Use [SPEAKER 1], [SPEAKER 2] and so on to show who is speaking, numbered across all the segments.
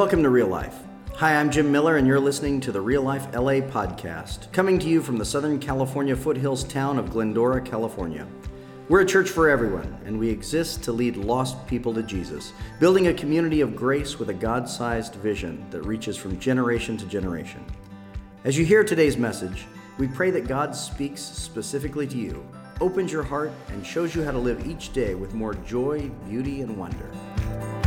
[SPEAKER 1] Welcome to Real Life. Hi, I'm Jim Miller, and you're listening to the Real Life LA podcast, coming to you from the Southern California foothills town of Glendora, California. We're a church for everyone, and we exist to lead lost people to Jesus, building a community of grace with a God sized vision that reaches from generation to generation. As you hear today's message, we pray that God speaks specifically to you, opens your heart, and shows you how to live each day with more joy, beauty, and wonder.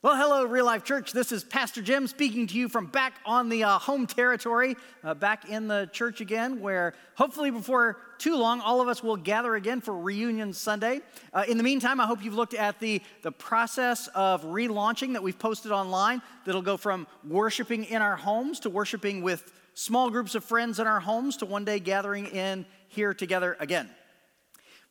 [SPEAKER 1] Well, hello, Real Life Church. This is Pastor Jim speaking to you from back on the uh, home territory, uh, back in the church again, where hopefully before too long, all of us will gather again for Reunion Sunday. Uh, in the meantime, I hope you've looked at the, the process of relaunching that we've posted online that'll go from worshiping in our homes to worshiping with small groups of friends in our homes to one day gathering in here together again.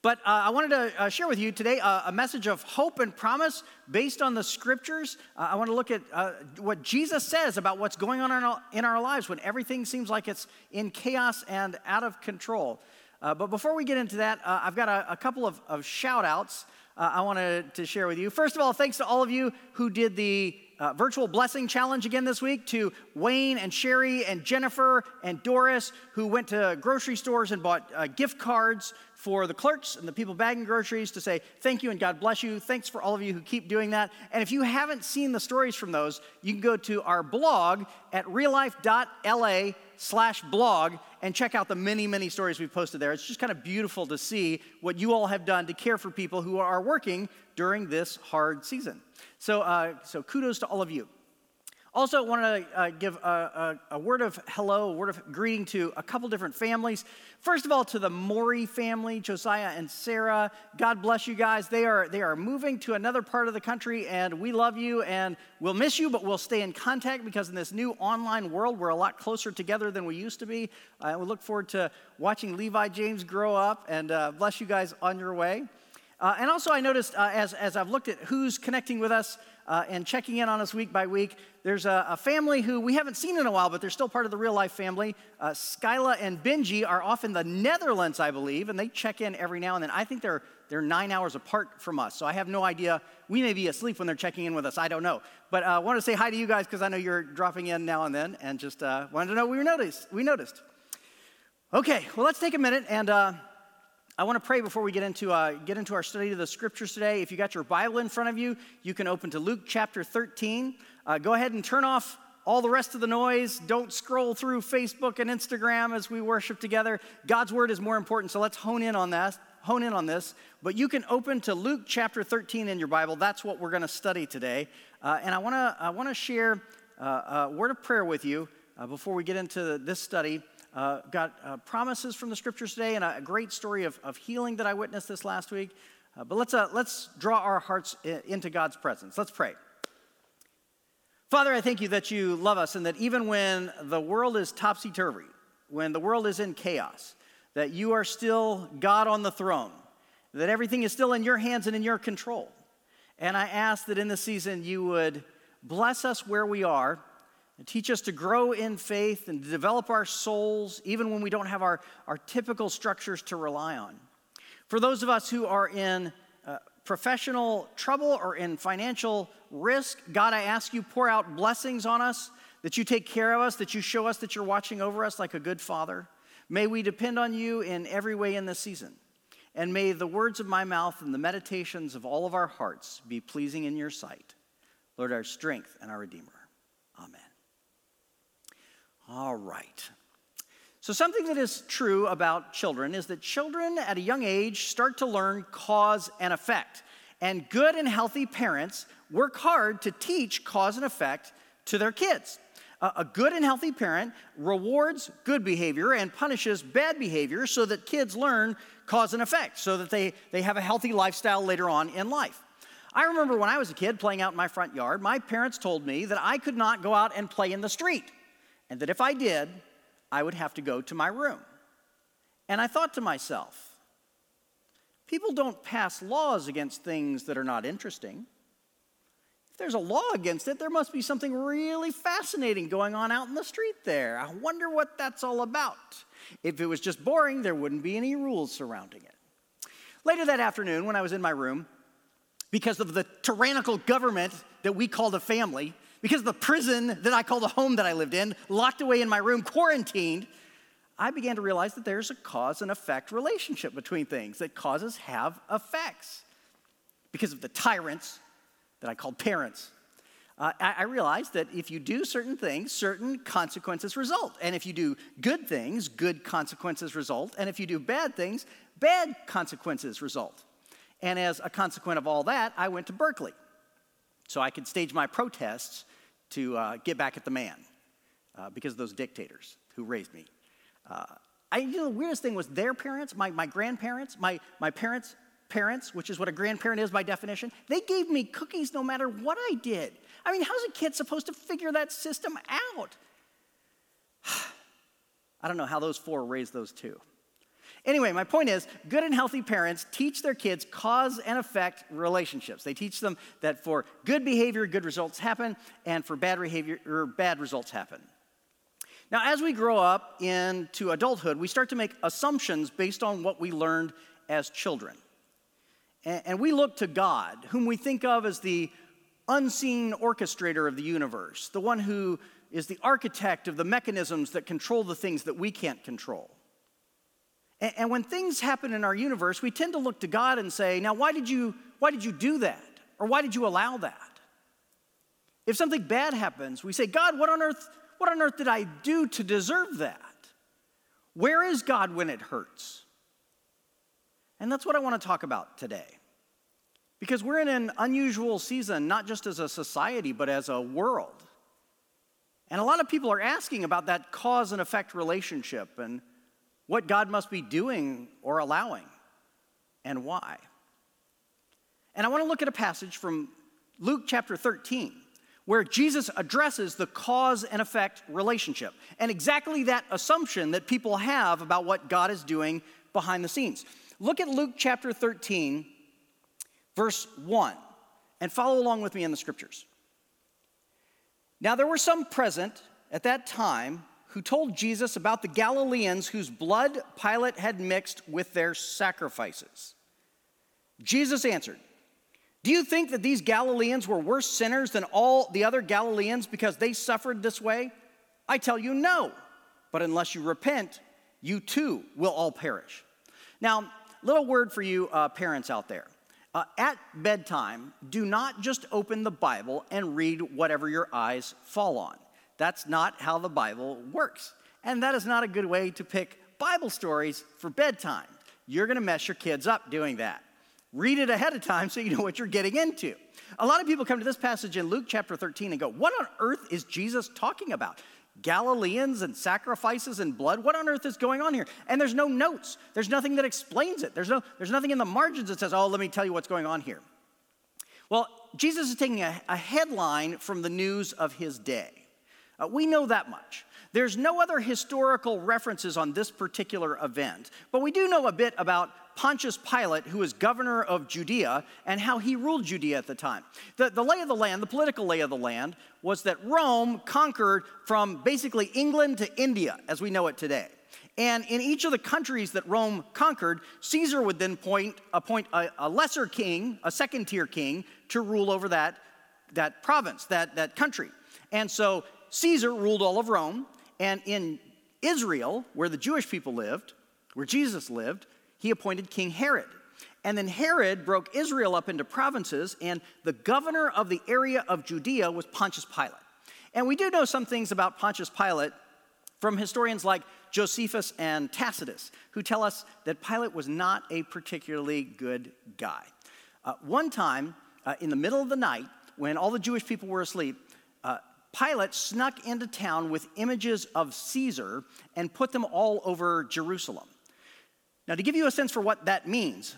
[SPEAKER 1] But uh, I wanted to uh, share with you today uh, a message of hope and promise based on the scriptures. Uh, I want to look at uh, what Jesus says about what's going on in our, in our, lives when everything seems like it's in chaos and out of control. But before we get into that, I've got a, a, couple of, of shout outs I wanted to share with you. First of all, thanks to all of you who did the uh, virtual blessing challenge again this week to Wayne and Sherry and Jennifer and Doris, who went to grocery stores and bought uh, gift cards for the clerks and the people bagging groceries to say thank you and God bless you. Thanks for all of you who keep doing that. And if you haven't seen the stories from those, you can go to our blog at reallife.la slash blog and check out the many, many stories we've posted there. It's just kind of beautiful to see what you all have done to care for people who are working during this hard season. So, uh, so kudos to all of you. Also, want to uh, give a, a, a, word of hello, a word of greeting to a couple different families. First of all, to the Maury family, Josiah and Sarah. God bless you guys. They are they are moving to another part of the country, and we love you and we'll miss you, but we'll stay in contact because in this new online world, we're a lot closer together than we used to be. Uh, we look forward to watching Levi James grow up, and uh, bless you guys on your way. Uh, and also, I noticed uh, as, as I've looked at who's connecting with us uh, and checking in on us week by week, there's a, a, family who we haven't seen in a while, but they're still part of the real life family. Uh, Skyla and Benji are off in the Netherlands, I believe, and they check in every now and then. I think they're, they're nine hours apart from us, so I have no idea. We may be asleep when they're checking in with us, I don't know. But I uh, want to say hi to you guys because I know you're dropping in now and then, and just uh, wanted to know we noticed. We noticed. Okay, well, let's take a minute and uh, I want to pray before we get into, uh, get into our study of the scriptures today. If you got your Bible in front of you, you can open to Luke chapter 13. Uh, go ahead and turn off all the rest of the noise. Don't scroll through Facebook and Instagram as we worship together. God's word is more important, so let's hone in on that. Hone in on this. But you can open to Luke chapter 13 in your Bible. That's what we're going to study today. Uh, and I want to I want to share uh, a word of prayer with you uh, before we get into this study. Uh, got uh, promises from the scriptures today and a, great story of, of healing that I witnessed this last week. Uh, but let's, uh, let's draw our hearts into God's presence. Let's pray. Father, I thank you that you love us and that even when the world is topsy turvy, when the world is in chaos, that you are still God on the throne, that everything is still in your hands and in your control. And I ask that in this season you would bless us where we are and teach us to grow in faith and to develop our souls even when we don't have our, our typical structures to rely on. For those of us who are in uh, professional trouble or in financial risk, God, I ask you, pour out blessings on us, that you take care of us, that you show us that you're watching over us like a good father. May we depend on you in every way in this season. And may the words of my mouth and the meditations of all of our hearts be pleasing in your sight. Lord, our strength and our Redeemer. All right. So, something that is true about children is that children at a young age start to learn cause and effect. And good and healthy parents work hard to teach cause and effect to their kids. A good and healthy parent rewards good behavior and punishes bad behavior so that kids learn cause and effect, so that they, they have a healthy lifestyle later on in life. I remember when I was a kid playing out in my front yard, my parents told me that I could not go out and play in the street and that if I did, I would have to go to my room. And I thought to myself, people don't pass laws against things that are not interesting. if there's a law against it, there must be something really fascinating going on out in the street there. I wonder what that's all about. If it was just boring, there wouldn't be any rules surrounding it. Later that afternoon, when I was in my room, because of the tyrannical government that we called a family, because the prison that I called the home that I lived in, locked away in my room, quarantined, I began to realize that there's a cause and effect relationship between things, that causes have effects. Because of the tyrants that I called parents, uh, I, I realized that if you do certain things, certain consequences result. And if you do good things, good consequences result. And if you do bad things, bad consequences result. And as a consequence of all that, I went to Berkeley so I could stage my protests to uh, get back at the man uh, because of those dictators who raised me. Uh, I, you know, the weirdest thing was their parents, my, my grandparents, my, my parents' parents, which is what a grandparent is by definition, they gave me cookies no matter what I did. I mean, how's a kid supposed to figure that system out? I don't know how those four raised those two. Anyway, my point is good and healthy parents teach their kids cause and effect relationships. They teach them that for good behavior, good results happen, and for bad behavior, or bad results happen. Now, as we grow up into adulthood, we start to make assumptions based on what we learned as children. And we look to God, whom we think of as the unseen orchestrator of the universe, the one who is the architect of the mechanisms that control the things that we can't control. And, and when things happen in our universe, we tend to look to God and say, Now, why did you, why did you do that? Or why did you allow that? If something bad happens, we say, God, what on earth, what on earth did I do to deserve that? Where is God when it hurts? And that's what I want to talk about today. Because we're in an unusual season, not just as a society, but as a world. And a lot of people are asking about that cause and effect relationship and what God must be doing or allowing, and why. And I want to look at a passage from Luke chapter 13, where Jesus addresses the cause and effect relationship and exactly that assumption that people have about what God is doing behind the scenes. Look at Luke chapter 13, verse 1, and follow along with me in the scriptures. Now, there were some present at that time who told Jesus about the Galileans whose blood Pilate had mixed with their sacrifices. Jesus answered, Do you think that these Galileans were worse sinners than all the other Galileans because they suffered this way? I tell you, no. But unless you repent, you too will all perish. Now, little word for you uh, parents out there. Uh, at bedtime, do not just open the Bible and read whatever your eyes fall on. That's not how the Bible works. And that is not a good way to pick Bible stories for bedtime. You're going to mess your kids up doing that. Read it ahead of time so you know what you're getting into. A lot of people come to this passage in Luke chapter 13 and go, What on earth is Jesus talking about? Galileans and sacrifices and blood? What on earth is going on here? And there's no notes. There's nothing that explains it. There's, no, there's nothing in the margins that says, Oh, let me tell you what's going on here. Well, Jesus is taking a, a headline from the news of his day. Uh, we know that much. There's no other historical references on this particular event, but we do know a bit about Pontius Pilate, who was governor of Judea, and how he ruled Judea at the time. The, the lay of the land, the political lay of the land, was that Rome conquered from basically England to India as we know it today. And in each of the countries that Rome conquered, Caesar would then point, appoint a, a lesser king, a second tier king, to rule over that, that province, that, that country. And so Caesar ruled all of Rome, and in Israel, where the Jewish people lived, where Jesus lived, he appointed King Herod. And then Herod broke Israel up into provinces, and the governor of the area of Judea was Pontius Pilate. And we do know some things about Pontius Pilate from historians like Josephus and Tacitus, who tell us that Pilate was not a particularly good guy. Uh, one time, uh, in the middle of the night, when all the Jewish people were asleep, Pilate snuck into town with images of Caesar and put them all over Jerusalem. Now, to give you a sense for what that means,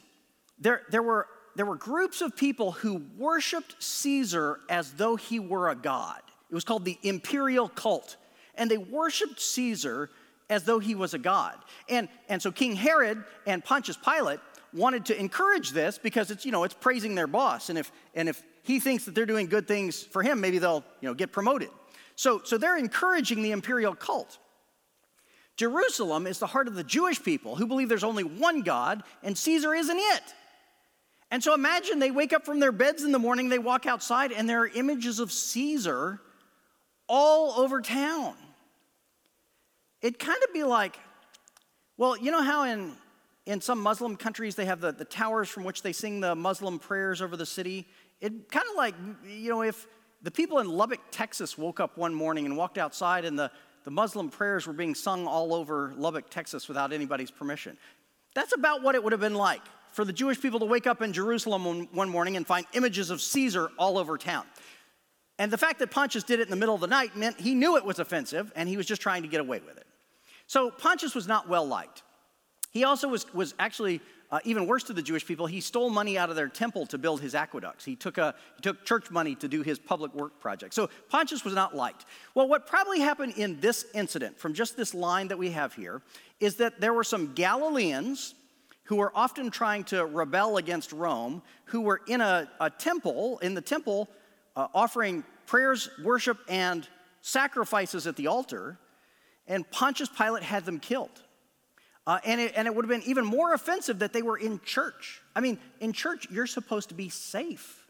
[SPEAKER 1] there, there, were, there were groups of people who worshiped Caesar as though he were a god. It was called the imperial cult. And they worshiped Caesar as though he was a god. And, and so King Herod and Pontius Pilate wanted to encourage this because it's, you know, it's praising their boss. And if, and if he thinks that they're doing good things for him. Maybe they'll you know, get promoted. So, so they're encouraging the imperial cult. Jerusalem is the heart of the Jewish people who believe there's only one God and Caesar isn't it. And so imagine they wake up from their beds in the morning, they walk outside, and there are images of Caesar all over town. It'd kind of be like, well, you know how in, in some Muslim countries they have the, the towers from which they sing the Muslim prayers over the city? It kind of like, you know, if the people in Lubbock, Texas woke up one morning and walked outside and the, the Muslim prayers were being sung all over Lubbock, Texas without anybody's permission. That's about what it would have been like for the Jewish people to wake up in Jerusalem one morning and find images of Caesar all over town. And the fact that Pontius did it in the middle of the night meant he knew it was offensive and he was just trying to get away with it. So Pontius was not well liked. He also was, was actually uh, even worse to the Jewish people. He stole money out of their temple to build his aqueducts. He took, a, he took church money to do his public work project. So Pontius was not liked. Well, what probably happened in this incident, from just this line that we have here, is that there were some Galileans who were often trying to rebel against Rome, who were in a, a temple, in the temple, uh, offering prayers, worship, and sacrifices at the altar, and Pontius Pilate had them killed. Uh, and, it, and it would have been even more offensive that they were in church. I mean, in church, you're supposed to be safe.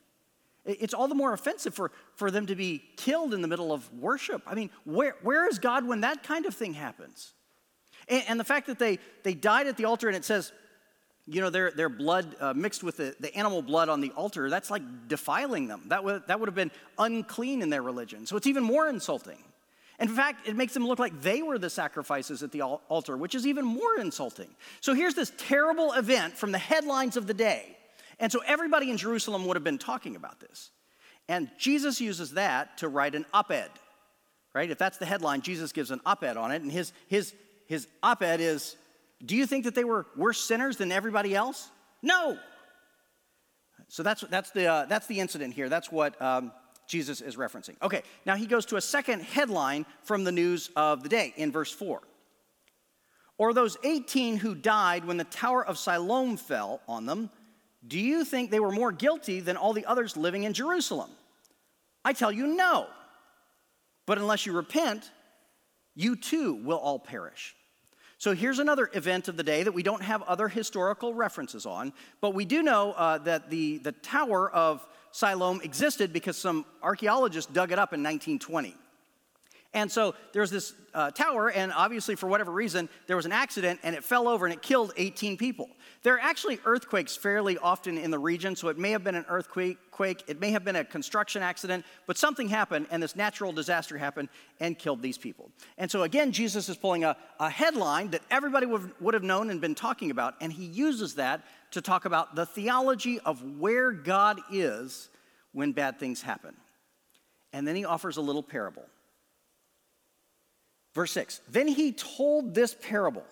[SPEAKER 1] It's all the more offensive for, for them to be killed in the middle of worship. I mean, where, where is God when that kind of thing happens? And, and the fact that they, they died at the altar and it says, you know, their, their blood uh, mixed with the, the animal blood on the altar, that's like defiling them. That would, that would have been unclean in their religion. So it's even more insulting. In fact, it makes them look like they were the sacrifices at the altar, which is even more insulting. So here's this terrible event from the headlines of the day. And so everybody in Jerusalem would have been talking about this. And Jesus uses that to write an op ed, right? If that's the headline, Jesus gives an op ed on it. And his, his, his op ed is do you think that they were worse sinners than everybody else? No. So that's, that's, the, uh, that's the incident here. That's what um, Jesus is referencing. Okay, now he goes to a second headline from the news of the day in verse 4. Or those 18 who died when the Tower of Siloam fell on them, do you think they were more guilty than all the others living in Jerusalem? I tell you, no. But unless you repent, you too will all perish. So here's another event of the day that we don't have other historical references on, but we do know uh, that the, the Tower of Siloam existed because some archaeologists dug it up in 1920. And so there's this uh, tower, and obviously, for whatever reason, there was an accident and it fell over and it killed 18 people. There are actually earthquakes fairly often in the region, so it may have been an earthquake, quake, it may have been a construction accident, but something happened and this natural disaster happened and killed these people. And so, again, Jesus is pulling a, a headline that everybody would, would have known and been talking about, and he uses that to talk about the theology of where God is when bad things happen. And then he offers a little parable. Verse 6 Then he told this parable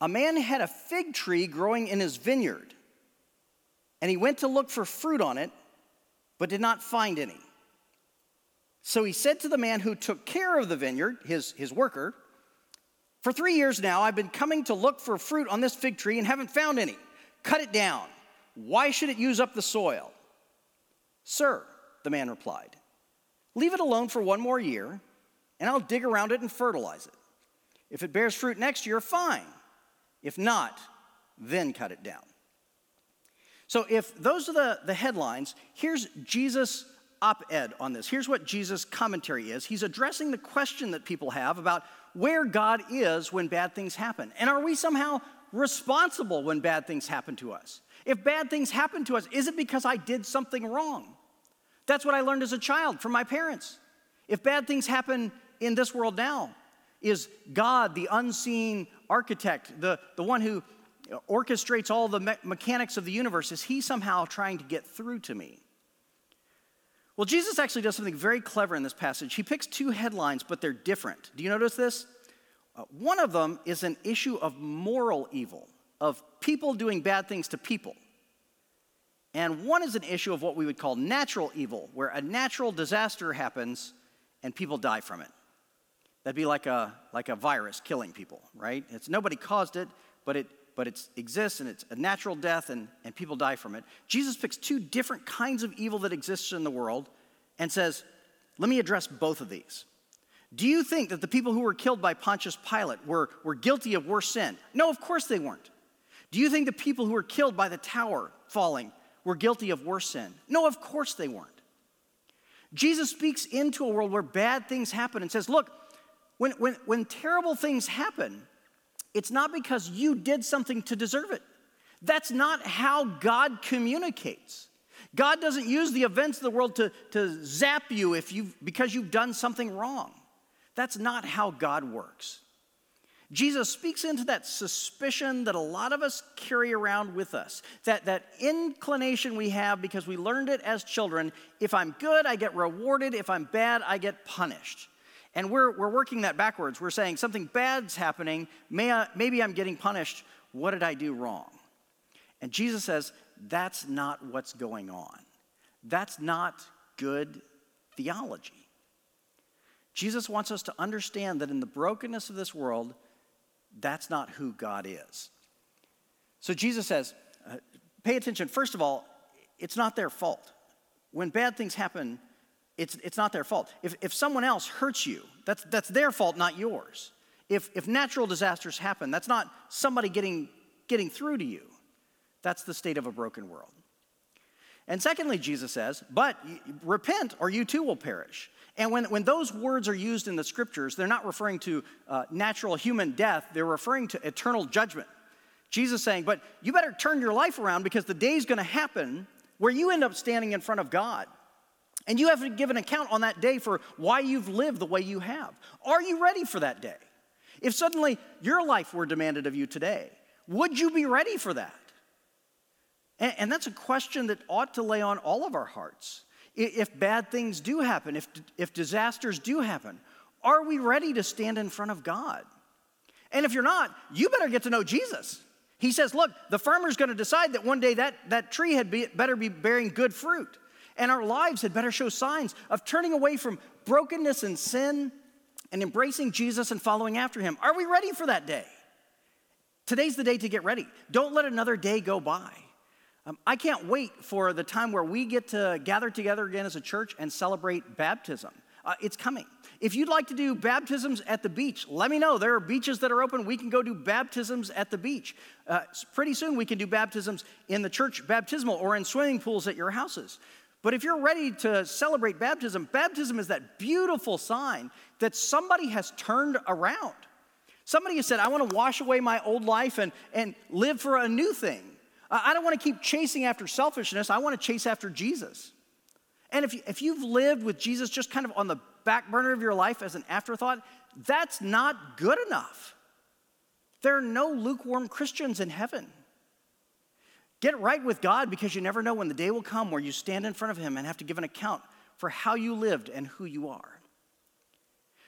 [SPEAKER 1] A man had a fig tree growing in his vineyard, and he went to look for fruit on it, but did not find any. So he said to the man who took care of the vineyard, his, his worker, For three years now I've been coming to look for fruit on this fig tree and haven't found any. Cut it down. Why should it use up the soil? Sir, the man replied, Leave it alone for one more year and I'll dig around it and fertilize it. If it bears fruit next year, fine. If not, then cut it down. So, if those are the, the headlines, here's Jesus' op ed on this. Here's what Jesus' commentary is. He's addressing the question that people have about where God is when bad things happen. And are we somehow responsible when bad things happen to us? If bad things happen to us, is it because I did something wrong? That's what I learned as a child from my parents. If bad things happen in this world now? Is God the unseen architect, the, the one who orchestrates all the me- mechanics of the universe? Is he somehow trying to get through to me? Well, Jesus actually does something very clever in this passage. He picks two headlines, but they're different. Do you notice this? Uh, one of them is an issue of moral evil, of people doing bad things to people. And one is an issue of what we would call natural evil, where a natural disaster happens and people die from it. That'd be like a, like a virus killing people, right? It's nobody caused it, but it, but it exists and it's a natural death and, and people die from it. Jesus picks two different kinds of evil that exists in the world and says, let me address both of these. Do you think that the people who were killed by Pontius Pilate were, were guilty of worse sin? No, of course they weren't. Do you think the people who were killed by the tower falling were guilty of worse sin? No, of course they weren't. Jesus speaks into a world where bad things happen and says, Look, when, when, when terrible things happen, it's not because you did something to deserve it. That's not how God communicates. God doesn't use the events of the world to, to zap you if you've, because you've done something wrong. That's not how God works. Jesus speaks into that suspicion that a lot of us carry around with us, that, that inclination we have because we learned it as children. If I'm good, I get rewarded. If I'm bad, I get punished. And we're, we're working that backwards. We're saying something bad's happening. May I, maybe I'm getting punished. What did I do wrong? And Jesus says, that's not what's going on. That's not good theology. Jesus wants us to understand that in the brokenness of this world, that's not who God is. So Jesus says, uh, pay attention. First of all, it's not their fault. When bad things happen, it's, it's not their fault. If, if someone else hurts you, that's, that's their fault, not yours. If, if natural disasters happen, that's not somebody getting, getting through to you. That's the state of a broken world. And secondly, Jesus says, but repent or you too will perish. And when, when those words are used in the scriptures, they're not referring to uh, natural human death, they're referring to eternal judgment. Jesus saying, but you better turn your life around because the day's gonna happen where you end up standing in front of God. And you have to give an account on that day for why you've lived the way you have. Are you ready for that day? If suddenly your life were demanded of you today, would you be ready for that? And, and that's a question that ought to lay on all of our hearts. If bad things do happen, if, if disasters do happen, are we ready to stand in front of God? And if you're not, you better get to know Jesus. He says, Look, the farmer's going to decide that one day that, that tree had be, better be bearing good fruit. And our lives had better show signs of turning away from brokenness and sin and embracing Jesus and following after him. Are we ready for that day? Today's the day to get ready. Don't let another day go by. Um, I can't wait for the time where we get to gather together again as a church and celebrate baptism. Uh, it's coming. If you'd like to do baptisms at the beach, let me know. There are beaches that are open. We can go do baptisms at the beach. Uh, pretty soon, we can do baptisms in the church baptismal or in swimming pools at your houses. But if you're ready to celebrate baptism, baptism is that beautiful sign that somebody has turned around. Somebody has said, I want to wash away my old life and, and live for a new thing. I don't want to keep chasing after selfishness. I want to chase after Jesus. And if, you, if you've lived with Jesus just kind of on the back burner of your life as an afterthought, that's not good enough. There are no lukewarm Christians in heaven. Get right with God because you never know when the day will come where you stand in front of Him and have to give an account for how you lived and who you are.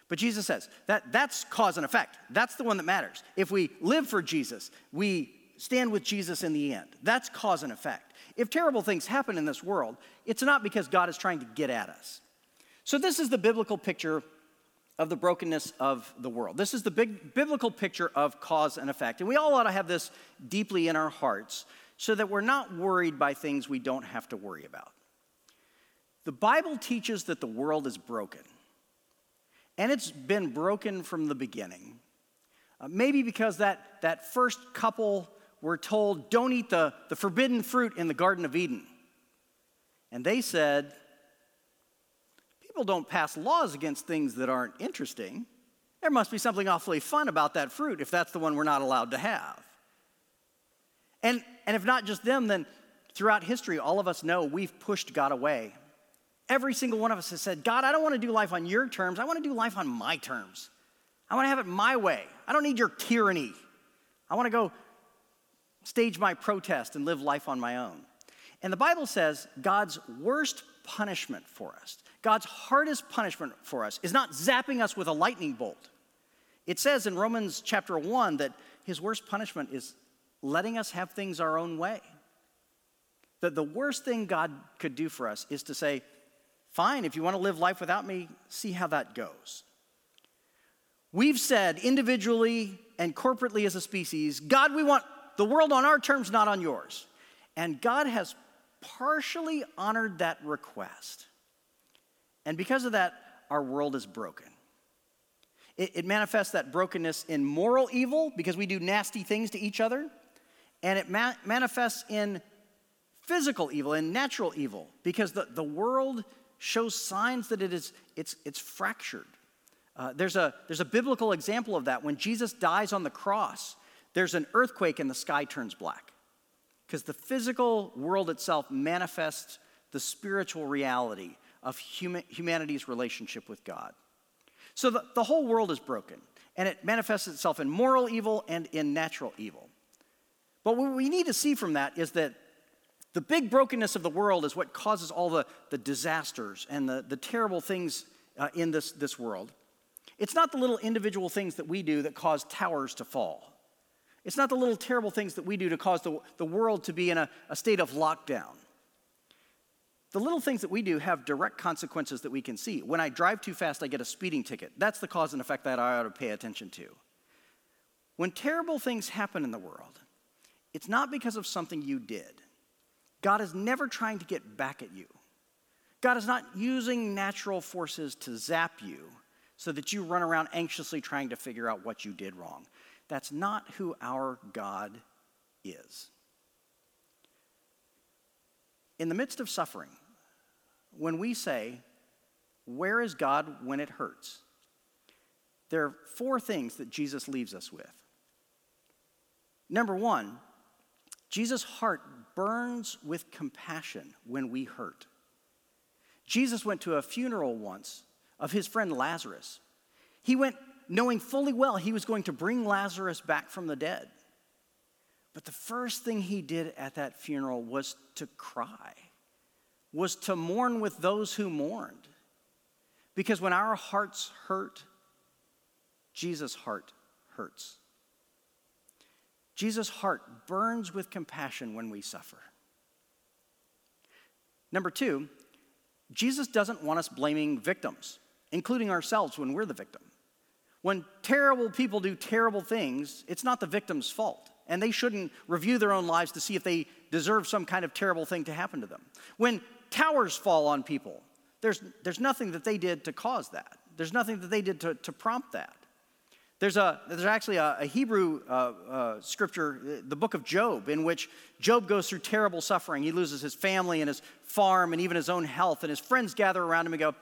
[SPEAKER 1] But Jesus says that that's cause and effect. That's the one that matters. If we live for Jesus, we stand with Jesus in the end. That's cause and effect. If terrible things happen in this world, it's not because God is trying to get at us. So, this is the biblical picture of the brokenness of the world. This is the big biblical picture of cause and effect. And we all ought to have this deeply in our hearts so that we're not worried by things we don't have to worry about. The Bible teaches that the world is broken, and it's been broken from the beginning. Uh, maybe because that, that first couple were told, don't eat the, the forbidden fruit in the Garden of Eden. And they said, people don't pass laws against things that aren't interesting. There must be something awfully fun about that fruit if that's the one we're not allowed to have. And, and if not just them, then throughout history, all of us know we've pushed God away. Every single one of us has said, God, I don't want to do life on your terms. I want to do life on my terms. I want to have it my way. I don't need your tyranny. I want to go stage my protest and live life on my own. And the Bible says God's worst punishment for us, God's hardest punishment for us, is not zapping us with a lightning bolt. It says in Romans chapter 1 that his worst punishment is letting us have things our own way. That the worst thing God could do for us is to say, fine, if you want to live life without me, see how that goes. We've said individually and corporately as a species, God, we want the world on our terms, not on yours. And God has partially honored that request. And because of that, our world is broken. It, it, manifests that brokenness in moral evil because we do nasty things to each other, and it ma- manifests in physical evil and natural evil because the, the world shows signs that it is it's, it's fractured. Uh, there's, a, there's a biblical example of that. When Jesus dies on the cross, there's an earthquake and the sky turns black because the physical world itself manifests the spiritual reality of human, humanity's relationship with God. So the, the whole world is broken, and it manifests itself in moral evil and in natural evil. But what we need to see from that is that the big brokenness of the world is what causes all the, the disasters and the, the terrible things uh, in this, this world. It's not the little individual things that we do that cause towers to fall. It's not the little terrible things that we do to cause the, the world to be in a, a state of lockdown. The little things that we do have direct consequences that we can see. When I drive too fast, I get a speeding ticket. That's the cause and effect that I ought to pay attention to. When terrible things happen in the world, it's not because of something you did. God is never trying to get back at you. God is not using natural forces to zap you so that you run around anxiously trying to figure out what you did wrong. That's not who our God is. In the midst of suffering, when we say, Where is God when it hurts? There are four things that Jesus leaves us with. Number one, Jesus' heart burns with compassion when we hurt. Jesus went to a funeral once of his friend Lazarus. He went knowing fully well he was going to bring Lazarus back from the dead. But the first thing he did at that funeral was to cry was to mourn with those who mourned. Because when our hearts hurt, Jesus' heart hurts. Jesus' heart burns with compassion when we suffer. Number two, Jesus doesn't want us blaming victims, including ourselves when we're the victim. When terrible people do terrible things, it's not the victim's fault, and they shouldn't review their own lives to see if they deserve some kind of terrible thing to happen to them. When towers fall on people. There's, there's nothing that they did to cause that. There's nothing that they did to, to prompt that. There's, a, there's actually a, a Hebrew uh, uh, scripture, the book of Job, in which Job goes through terrible suffering. He loses his family and his farm and even his own health, and his friends gather around him and go,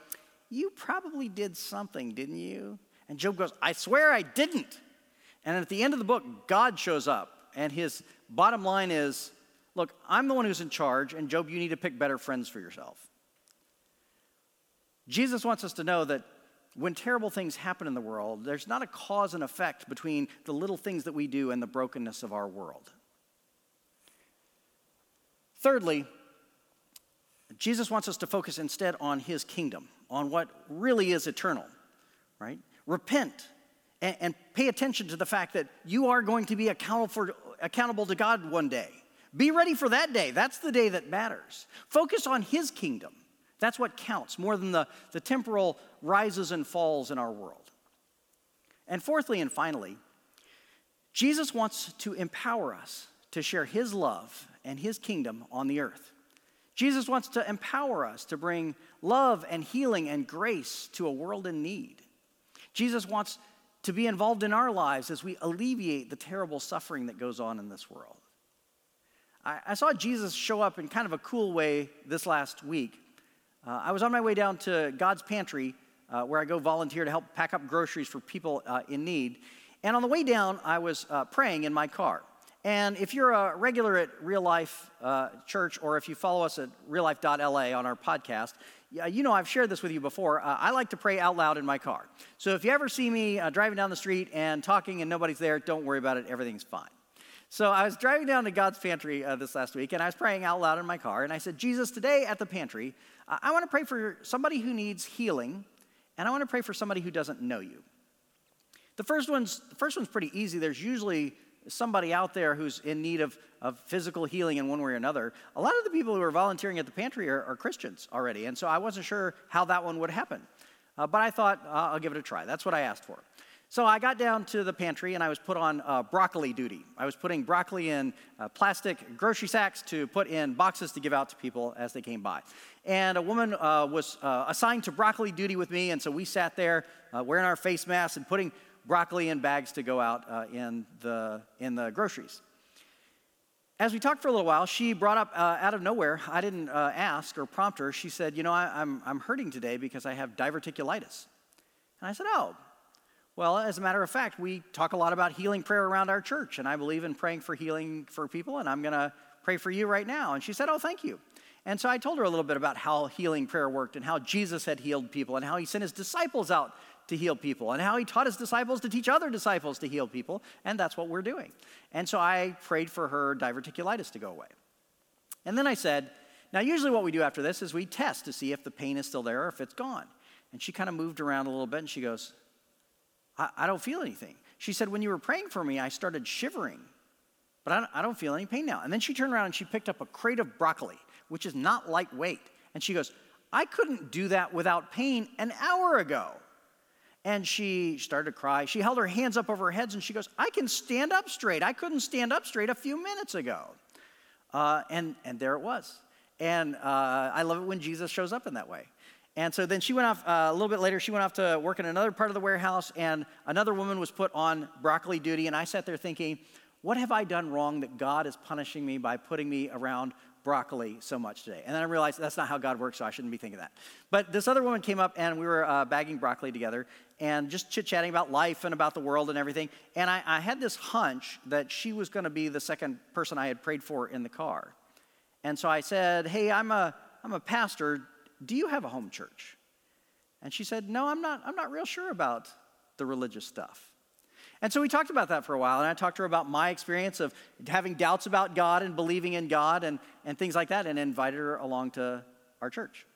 [SPEAKER 1] You probably did something, didn't you? And Job goes, I swear I didn't. And at the end of the book, God shows up, and his bottom line is, Look, I'm the one who's in charge, and Job, you need to pick better friends for yourself. Jesus wants us to know that when terrible things happen in the world, there's not a cause and effect between the little things that we do and the brokenness of our world. Thirdly, Jesus wants us to focus instead on his kingdom, on what really is eternal, right? Repent and, and pay attention to the fact that you are going to be accountable, for, accountable to God one day. Be ready for that day. That's the day that matters. Focus on His kingdom. That's what counts more than the, the temporal rises and falls in our world. And fourthly and finally, Jesus wants to empower us to share His love and His kingdom on the earth. Jesus wants to empower us to bring love and healing and grace to a world in need. Jesus wants to be involved in our lives as we alleviate the terrible suffering that goes on in this world. I, I saw Jesus show up in kind of a cool way this last week. Uh, I was on my way down to God's Pantry, uh, where I go volunteer to help pack up groceries for people uh, in need. And on the way down, I was uh, praying in my car. And if you're a regular at Real Life uh, Church, or if you follow us at reallife.la on our podcast, you know I've shared this with you before. Uh, I like to pray out loud in my car. So if you ever see me driving down the street and talking and nobody's there, don't worry about it. Everything's fine. So I was driving down to God's pantry uh, this last week, and I was praying out loud in my car, and I said, Jesus, today at the pantry, I want to pray for somebody who needs healing, and I want to pray for somebody who doesn't know you. The first one's, the first one's pretty easy. There's usually somebody out there who's in need of, of physical healing in one way or another. A lot of the people who are volunteering at the pantry are, are Christians already, and so I wasn't sure how that one would happen. Uh, but I thought, uh, I'll give it a try. That's what I asked for. So I got down to the pantry and I was put on uh, broccoli duty. I was putting broccoli in uh, plastic grocery sacks to put in boxes to give out to people as they came by. And a woman uh, was uh, assigned to broccoli duty with me, and so we sat there uh, wearing our face masks and putting broccoli in bags to go out uh, in, the, in the groceries. As we talked for a little while, she brought up out of nowhere, I didn't ask or prompt her, she said, You know, I, I'm, I'm hurting today because I have diverticulitis. And I said, Oh, well, as a matter of fact, we talk a lot about healing prayer around our church, and I believe in praying for healing for people, and I'm going to pray for you right now. And she said, Oh, thank you. And so I told her a little bit about how healing prayer worked and how Jesus had healed people and how he sent his disciples out to heal people and how he taught his disciples to teach other disciples to heal people. And that's what we're doing. And so I prayed for her diverticulitis to go away. And then I said, Now, usually what we do after this is we test to see if the pain is still there or if it's gone. And she kind of moved around a little bit and she goes, I, I don't feel anything. She said, When you were praying for me, I started shivering, but I don't, I don't feel any pain now. And then she turned around and she picked up a crate of broccoli, which is not lightweight. And she goes, I couldn't do that without pain an hour ago. And she started to cry. She held her hands up over her heads and she goes, I can stand up straight. I couldn't stand up straight a few minutes ago. Uh, and, and there it was. And uh, I love it when Jesus shows up in that way. And so then she went off, uh, a little bit later, she went off to work in another part of the warehouse, and another woman was put on broccoli duty. And I sat there thinking, what have I done wrong that God is punishing me by putting me around broccoli so much today? And then I realized that's not how God works, so I shouldn't be thinking that. But this other woman came up, and we were uh, bagging broccoli together and just chit chatting about life and about the world and everything. And I, I had this hunch that she was going to be the second person I had prayed for in the car. And so I said, Hey, I'm a, I'm a pastor. Do you have a home church? And she said, No, I'm not, I'm not real sure about the religious stuff. And so we talked about that for a while, and I talked to her about my experience of having doubts about God and believing in God and, and things like that, and invited her along to our church.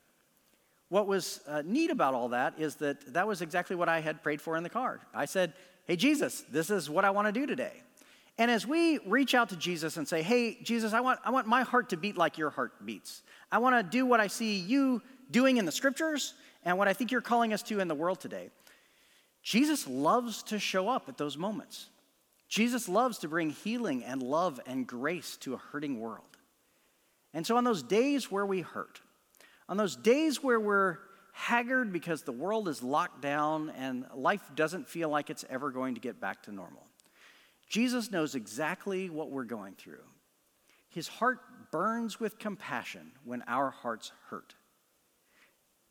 [SPEAKER 1] What was uh, neat about all that is that that was exactly what I had prayed for in the car. I said, Hey, Jesus, this is what I want to do today. And as we reach out to Jesus and say, Hey, Jesus, I want, I want my heart to beat like your heart beats, I want to do what I see you doing in the scriptures and what I think you're calling us to in the world today. Jesus loves to show up at those moments. Jesus loves to bring healing and love and grace to a hurting world. And so, on those days where we hurt, on those days where we're haggard because the world is locked down and life doesn't feel like it's ever going to get back to normal, Jesus knows exactly what we're going through. His heart burns with compassion when our hearts hurt.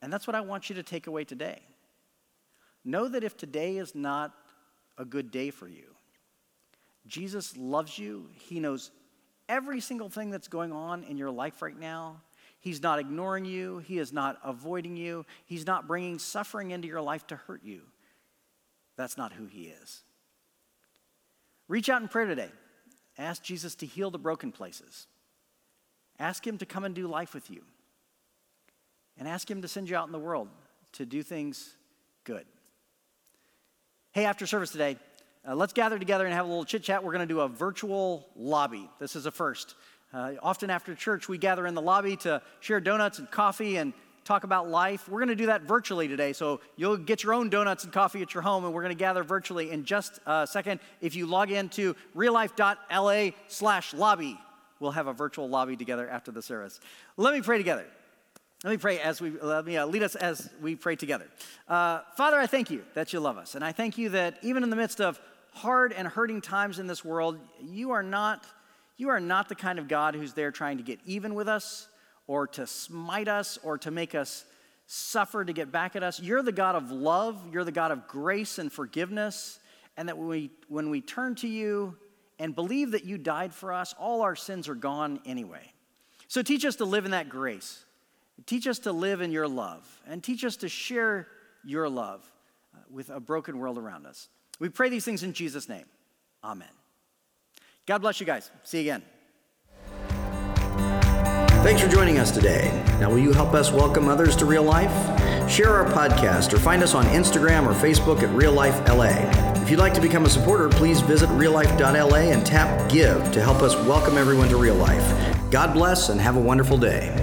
[SPEAKER 1] And that's what I want you to take away today. Know that if today is not a good day for you, Jesus loves you. He knows every single thing that's going on in your life right now. He's not ignoring you, He is not avoiding you, He's not bringing suffering into your life to hurt you. That's not who He is. Reach out in prayer today. Ask Jesus to heal the broken places. Ask Him to come and do life with you and ask Him to send you out in the world to do things good. Hey, after service today, uh, let's gather together and have a little chit chat. We're going to do a virtual lobby. This is a first. Uh, often after church, we gather in the lobby to share donuts and coffee and talk about life. We're going to do that virtually today. So you'll get your own donuts and coffee at your home, and we're going to gather virtually in just a second. If you log into reallife.la slash lobby, we'll have a virtual lobby together after the service. Let me pray together. Let me pray as we let me uh, lead us as we pray together. Uh, Father, I thank you that you love us, and I thank you that even in the midst of hard and hurting times in this world, you are not you are not the kind of God who's there trying to get even with us, or to smite us, or to make us suffer to get back at us. You're the God of love. You're the God of grace and forgiveness, and that when we when we turn to you and believe that you died for us, all our sins are gone anyway. So teach us to live in that grace. Teach us to live in your love and teach us to share your love uh, with a broken world around us. We pray these things in Jesus' name. Amen. God bless you guys. See you again.
[SPEAKER 2] Thanks for joining us today. Now, will you help us welcome others to real life? Share our podcast or find us on Instagram or Facebook at Real Life LA. If you'd like to become a supporter, please visit reallife.la and tap Give to help us welcome everyone to real life. God bless and have a wonderful day.